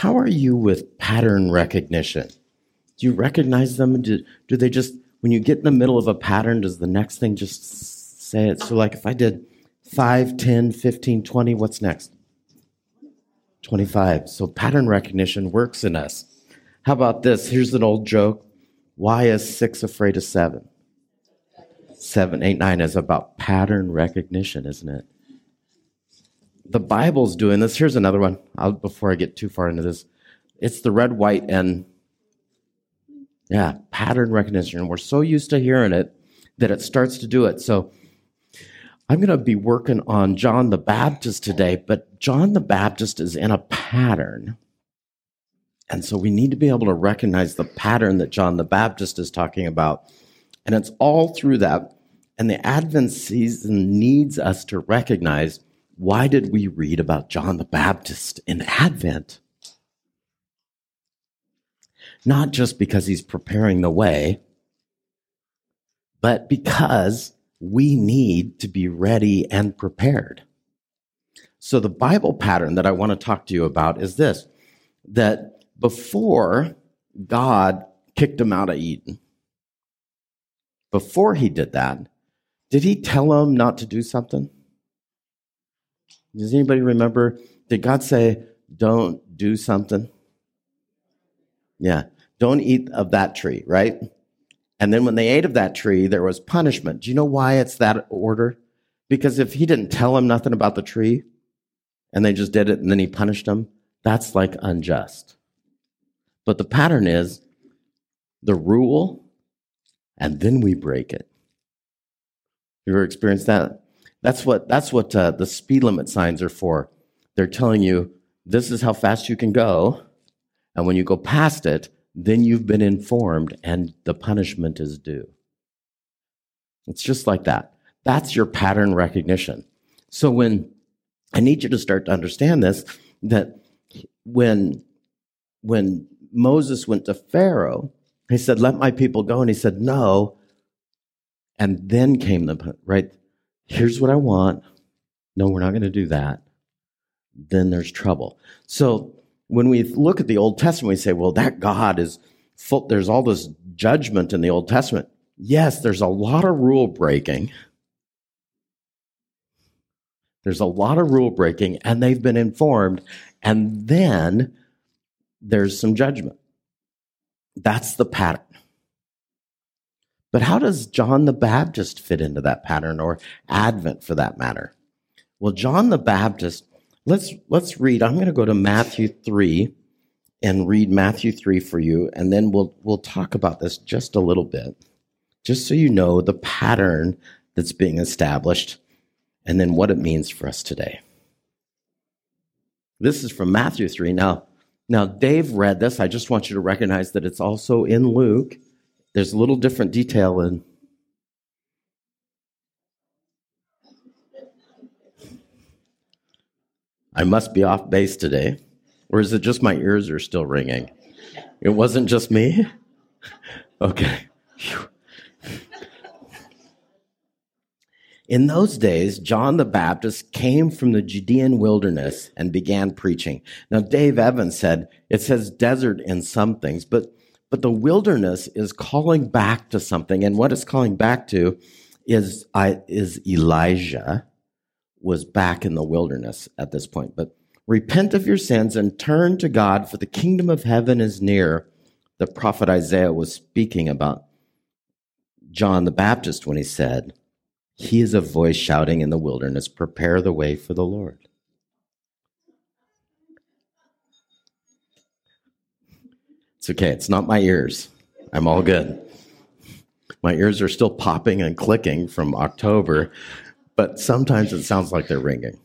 How are you with pattern recognition? Do you recognize them? Do, do they just, when you get in the middle of a pattern, does the next thing just say it? So, like if I did 5, 10, 15, 20, what's next? 25. So, pattern recognition works in us. How about this? Here's an old joke. Why is six afraid of seven? Seven, eight, nine is about pattern recognition, isn't it? The Bible's doing this. Here's another one. I'll, before I get too far into this, it's the red, white, and yeah, pattern recognition. We're so used to hearing it that it starts to do it. So I'm going to be working on John the Baptist today, but John the Baptist is in a pattern. And so we need to be able to recognize the pattern that John the Baptist is talking about. And it's all through that. And the Advent season needs us to recognize why did we read about John the Baptist in Advent? Not just because he's preparing the way, but because we need to be ready and prepared. So, the Bible pattern that I want to talk to you about is this that before God kicked him out of Eden, before he did that, did he tell him not to do something? Does anybody remember? Did God say, don't do something? Yeah, don't eat of that tree, right? And then when they ate of that tree, there was punishment. Do you know why it's that order? Because if he didn't tell them nothing about the tree and they just did it and then he punished them, that's like unjust. But the pattern is the rule and then we break it. You ever experienced that? That's what that's what uh, the speed limit signs are for. They're telling you this is how fast you can go, and when you go past it, then you've been informed and the punishment is due. It's just like that. That's your pattern recognition. So when I need you to start to understand this, that when when Moses went to Pharaoh, he said, "Let my people go," and he said, "No." And then came the right. Here's what I want. No, we're not going to do that. Then there's trouble. So when we look at the Old Testament, we say, well, that God is full, there's all this judgment in the Old Testament. Yes, there's a lot of rule breaking. There's a lot of rule breaking, and they've been informed, and then there's some judgment. That's the pattern. But how does John the Baptist fit into that pattern or Advent for that matter? Well, John the Baptist Let's let's read. I'm going to go to Matthew 3 and read Matthew 3 for you and then we'll we'll talk about this just a little bit. Just so you know the pattern that's being established and then what it means for us today. This is from Matthew 3. Now, now Dave read this. I just want you to recognize that it's also in Luke. There's a little different detail in I must be off base today. Or is it just my ears are still ringing? It wasn't just me? Okay. In those days, John the Baptist came from the Judean wilderness and began preaching. Now, Dave Evans said it says desert in some things, but, but the wilderness is calling back to something. And what it's calling back to is, I, is Elijah was back in the wilderness at this point. But repent of your sins and turn to God, for the kingdom of heaven is near. The prophet Isaiah was speaking about John the Baptist when he said, He is a voice shouting in the wilderness, prepare the way for the Lord. It's okay, it's not my ears. I'm all good. My ears are still popping and clicking from October but sometimes it sounds like they're ringing.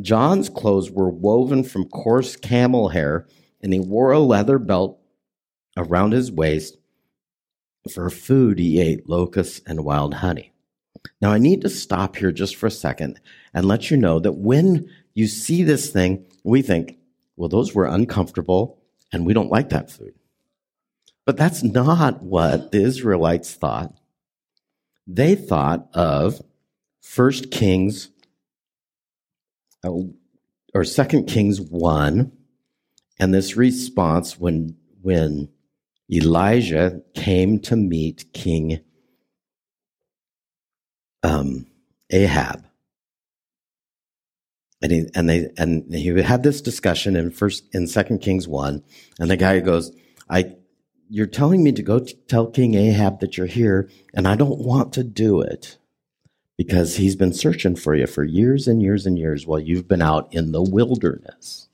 John's clothes were woven from coarse camel hair, and he wore a leather belt around his waist. For food, he ate locusts and wild honey. Now, I need to stop here just for a second and let you know that when you see this thing, we think, well, those were uncomfortable and we don't like that food. But that's not what the Israelites thought. They thought of First Kings or Second Kings 1 And this response, when, when Elijah came to meet King um, Ahab, and he and they and he had this discussion in first in Second Kings one, and the guy goes, "I, you're telling me to go tell King Ahab that you're here, and I don't want to do it because he's been searching for you for years and years and years while you've been out in the wilderness."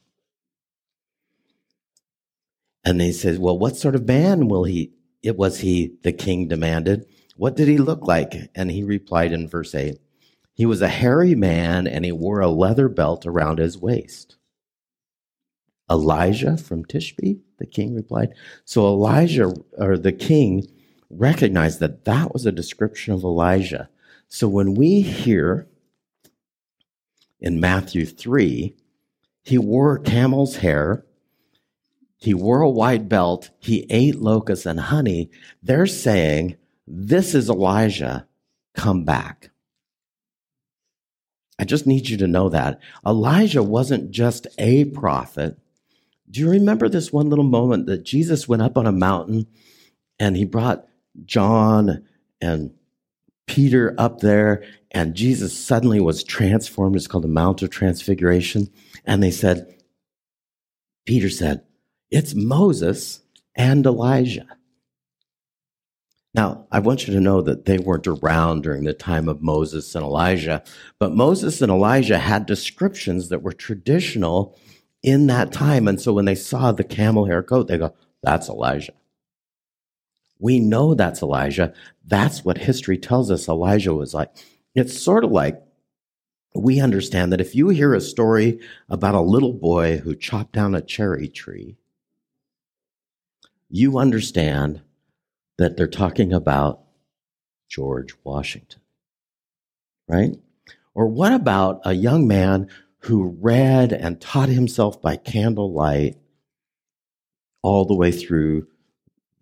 And they said, Well, what sort of man will he? It was he, the king demanded. What did he look like? And he replied in verse 8 He was a hairy man and he wore a leather belt around his waist. Elijah from Tishbe, the king replied. So Elijah, or the king, recognized that that was a description of Elijah. So when we hear in Matthew 3, he wore camel's hair he wore a white belt. He ate locusts and honey. They're saying, This is Elijah. Come back. I just need you to know that. Elijah wasn't just a prophet. Do you remember this one little moment that Jesus went up on a mountain and he brought John and Peter up there, and Jesus suddenly was transformed. It's called the Mount of Transfiguration. And they said, Peter said, it's Moses and Elijah. Now, I want you to know that they weren't around during the time of Moses and Elijah, but Moses and Elijah had descriptions that were traditional in that time. And so when they saw the camel hair coat, they go, that's Elijah. We know that's Elijah. That's what history tells us Elijah was like. It's sort of like we understand that if you hear a story about a little boy who chopped down a cherry tree, you understand that they're talking about George Washington, right? Or what about a young man who read and taught himself by candlelight all the way through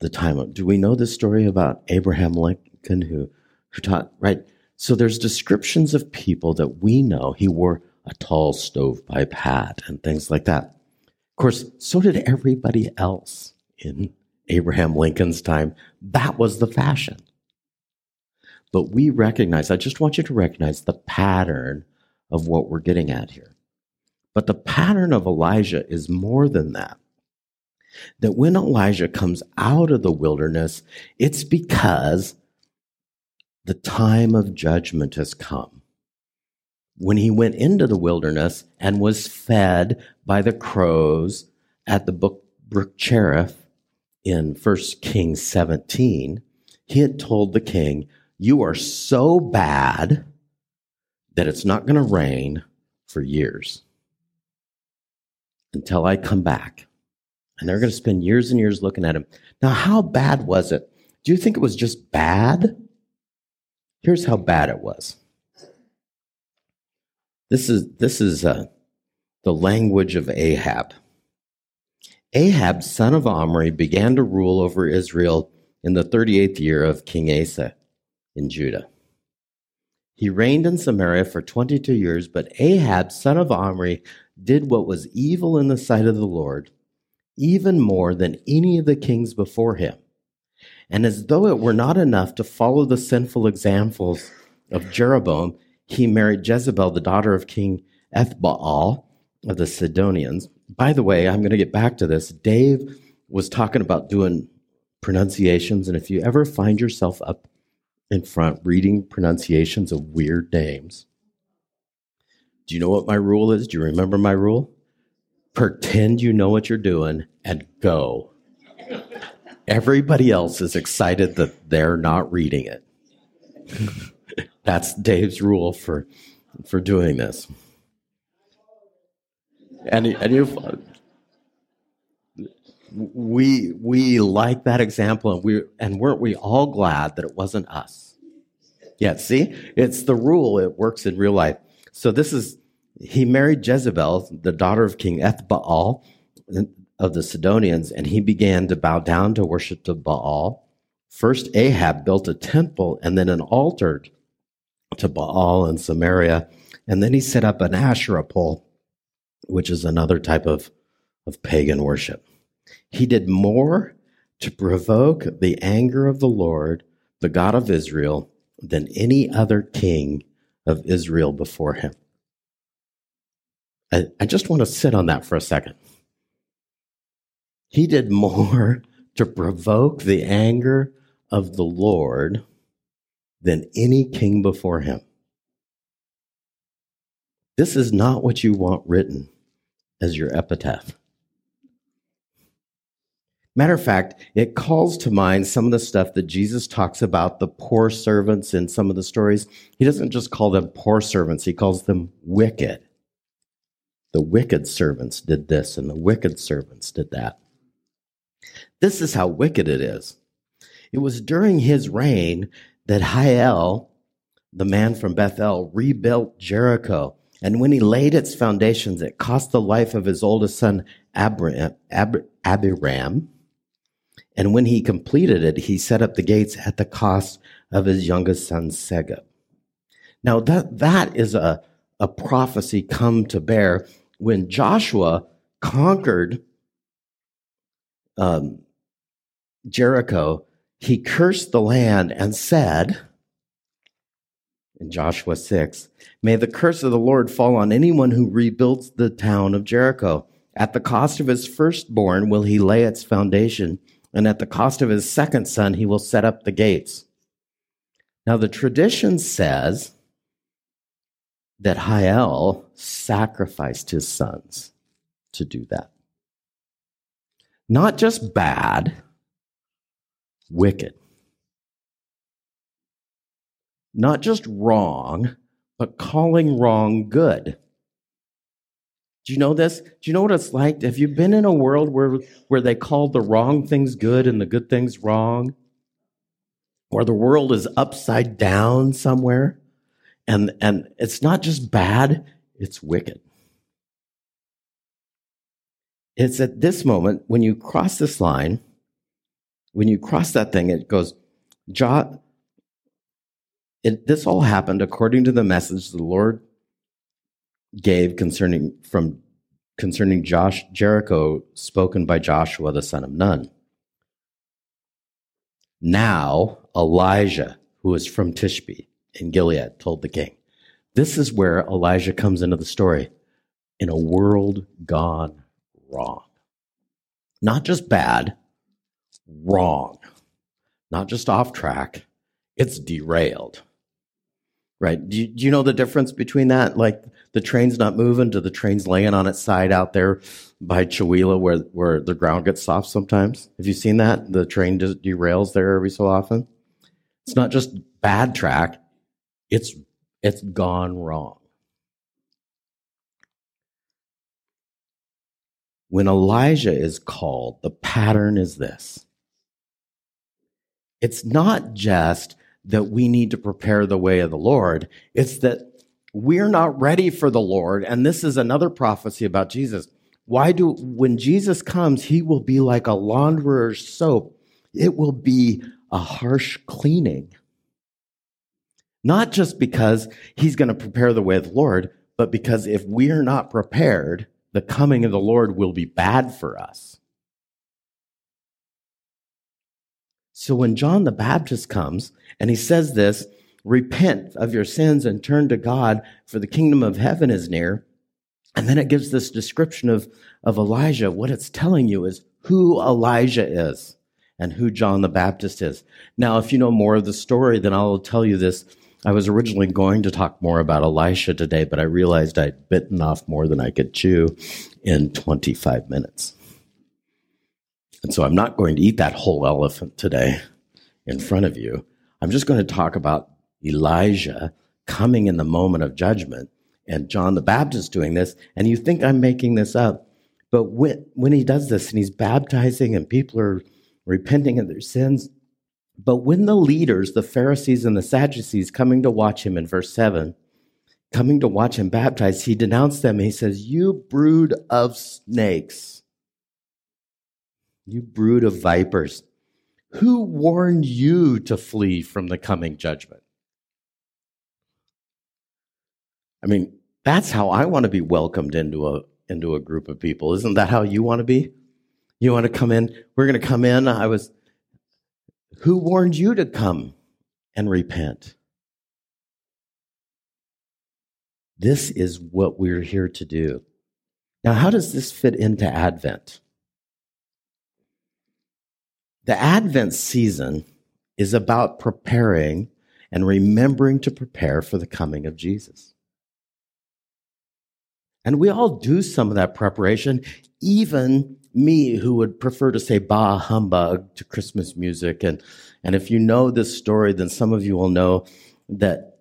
the time of, do we know the story about Abraham Lincoln who, who taught, right? So there's descriptions of people that we know. He wore a tall stovepipe hat and things like that. Of course, so did everybody else in Abraham Lincoln's time, that was the fashion. But we recognize, I just want you to recognize the pattern of what we're getting at here. But the pattern of Elijah is more than that. That when Elijah comes out of the wilderness, it's because the time of judgment has come. When he went into the wilderness and was fed by the crows at the brook Cherith, in 1 Kings 17, he had told the king, You are so bad that it's not going to rain for years until I come back. And they're going to spend years and years looking at him. Now, how bad was it? Do you think it was just bad? Here's how bad it was. This is, this is uh, the language of Ahab. Ahab, son of Omri, began to rule over Israel in the 38th year of King Asa in Judah. He reigned in Samaria for 22 years, but Ahab, son of Omri, did what was evil in the sight of the Lord, even more than any of the kings before him. And as though it were not enough to follow the sinful examples of Jeroboam, he married Jezebel, the daughter of King Ethbaal of the Sidonians, by the way, I'm going to get back to this. Dave was talking about doing pronunciations, and if you ever find yourself up in front reading pronunciations of weird names, do you know what my rule is? Do you remember my rule? Pretend you know what you're doing and go. Everybody else is excited that they're not reading it. That's Dave's rule for for doing this and and you we we like that example and we and weren't we all glad that it wasn't us? Yeah see? It's the rule. It works in real life. So this is he married jezebel the daughter of king ethbaal of the sidonians and he began to bow down to worship to baal. First ahab built a temple and then an altar to baal in samaria and then he set up an asherah pole which is another type of of pagan worship. He did more to provoke the anger of the Lord, the God of Israel, than any other king of Israel before him. I, I just want to sit on that for a second. He did more to provoke the anger of the Lord than any king before him. This is not what you want written as your epitaph. Matter of fact, it calls to mind some of the stuff that Jesus talks about the poor servants in some of the stories. He doesn't just call them poor servants, he calls them wicked. The wicked servants did this, and the wicked servants did that. This is how wicked it is. It was during his reign that Hiel, the man from Bethel, rebuilt Jericho. And when he laid its foundations, it cost the life of his oldest son, Abiram. Abiram. And when he completed it, he set up the gates at the cost of his youngest son, Segub. Now, that, that is a, a prophecy come to bear when Joshua conquered um, Jericho, he cursed the land and said, in Joshua 6, May the curse of the Lord fall on anyone who rebuilds the town of Jericho. At the cost of his firstborn will he lay its foundation, and at the cost of his second son he will set up the gates. Now, the tradition says that Hiel sacrificed his sons to do that. Not just bad, wicked. Not just wrong, but calling wrong good. Do you know this? Do you know what it's like? Have you been in a world where, where they call the wrong things good and the good things wrong? Where the world is upside down somewhere? And, and it's not just bad, it's wicked. It's at this moment when you cross this line, when you cross that thing, it goes, John, it, this all happened according to the message the Lord gave concerning from concerning Josh Jericho spoken by Joshua the son of Nun. Now Elijah, who is from Tishbe in Gilead, told the king. This is where Elijah comes into the story in a world gone wrong. Not just bad, wrong. Not just off track, it's derailed. Right? Do you, do you know the difference between that? Like the train's not moving to the train's laying on its side out there by Chewelah where, where the ground gets soft sometimes. Have you seen that? The train just derails there every so often. It's not just bad track, it's it's gone wrong. When Elijah is called, the pattern is this. It's not just that we need to prepare the way of the Lord. It's that we're not ready for the Lord. And this is another prophecy about Jesus. Why do, when Jesus comes, he will be like a launderer's soap. It will be a harsh cleaning. Not just because he's going to prepare the way of the Lord, but because if we're not prepared, the coming of the Lord will be bad for us. So when John the Baptist comes and he says this, repent of your sins and turn to God, for the kingdom of heaven is near. And then it gives this description of, of Elijah. What it's telling you is who Elijah is and who John the Baptist is. Now, if you know more of the story, then I'll tell you this I was originally going to talk more about Elisha today, but I realized I'd bitten off more than I could chew in 25 minutes. And so I'm not going to eat that whole elephant today in front of you. I'm just going to talk about Elijah coming in the moment of judgment and John the Baptist doing this. And you think I'm making this up. But when, when he does this and he's baptizing and people are repenting of their sins, but when the leaders, the Pharisees and the Sadducees, coming to watch him in verse 7, coming to watch him baptize, he denounced them. He says, You brood of snakes, you brood of vipers, who warned you to flee from the coming judgment? I mean, that's how I want to be welcomed into a, into a group of people. Isn't that how you want to be? You want to come in? We're going to come in. I was, who warned you to come and repent? This is what we're here to do. Now, how does this fit into Advent? The Advent season is about preparing and remembering to prepare for the coming of Jesus. And we all do some of that preparation, even me who would prefer to say bah humbug to Christmas music. And, and if you know this story, then some of you will know that,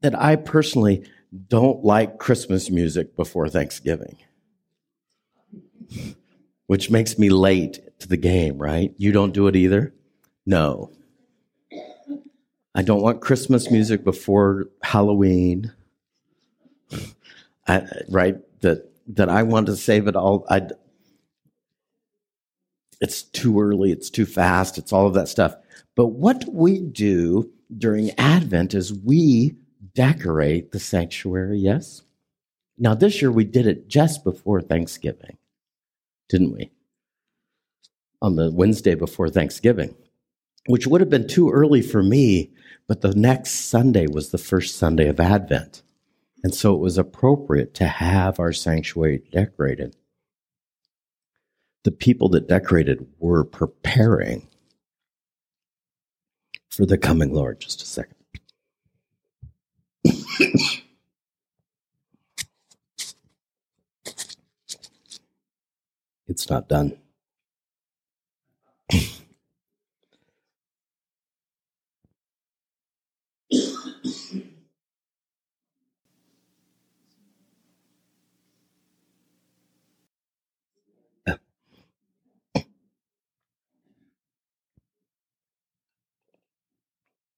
that I personally don't like Christmas music before Thanksgiving, which makes me late to the game, right? You don't do it either? No. I don't want Christmas music before Halloween. I, right? That that I want to save it all. I, it's too early. It's too fast. It's all of that stuff. But what we do during Advent is we decorate the sanctuary. Yes. Now this year we did it just before Thanksgiving, didn't we? On the Wednesday before Thanksgiving, which would have been too early for me but the next Sunday was the first Sunday of Advent. And so it was appropriate to have our sanctuary decorated. The people that decorated were preparing for the coming Lord. Just a second. It's not done.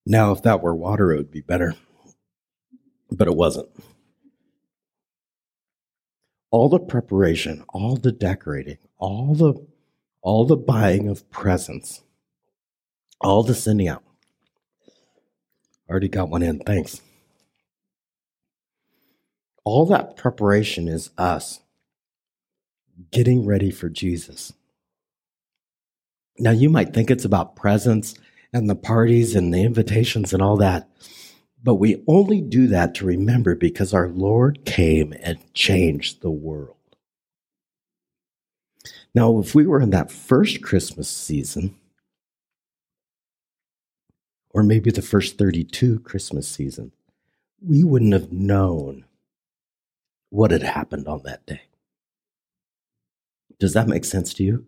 Now, if that were water, it would be better, but it wasn't. All the preparation, all the decorating, all the all the buying of presents, all the sending out. Already got one in, thanks. All that preparation is us getting ready for Jesus. Now, you might think it's about presents and the parties and the invitations and all that. But we only do that to remember because our Lord came and changed the world. Now, if we were in that first Christmas season, or maybe the first 32 Christmas season, we wouldn't have known what had happened on that day. Does that make sense to you?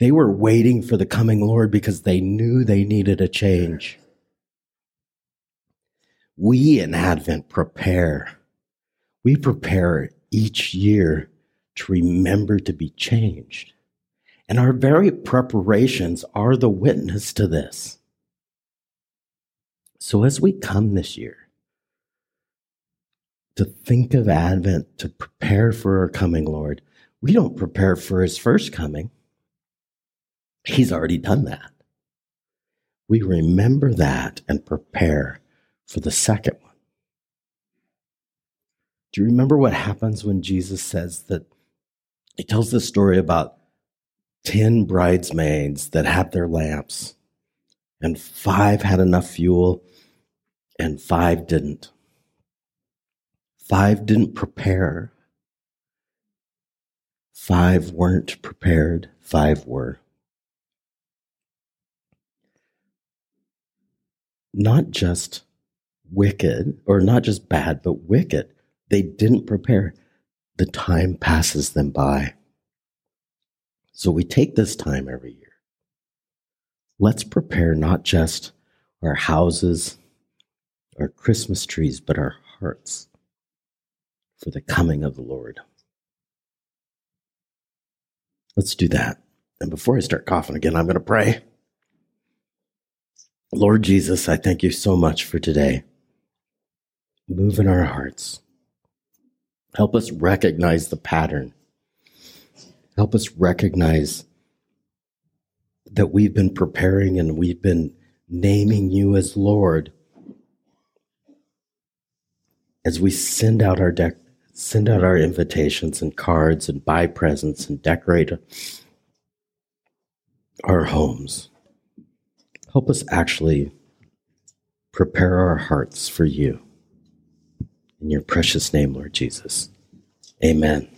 They were waiting for the coming Lord because they knew they needed a change. We in Advent prepare. We prepare each year to remember to be changed. And our very preparations are the witness to this. So as we come this year to think of Advent, to prepare for our coming Lord, we don't prepare for his first coming. He's already done that. We remember that and prepare for the second one. Do you remember what happens when Jesus says that he tells the story about 10 bridesmaids that had their lamps, and five had enough fuel, and five didn't? Five didn't prepare. Five weren't prepared. Five were. not just wicked or not just bad, but wicked. They didn't prepare. The time passes them by. So we take this time every year. Let's prepare not just our houses, our Christmas trees, but our hearts for the coming of the Lord. Let's do that. And before I start coughing again, I'm going to pray. Lord Jesus, I thank you so much for today. Move in our hearts. Help us recognize the pattern. Help us recognize that we've been preparing and we've been naming you as Lord as we send out our send out our invitations and cards and buy presents and decorate our homes. Help us actually prepare our hearts for you. In your precious name, Lord Jesus. Amen.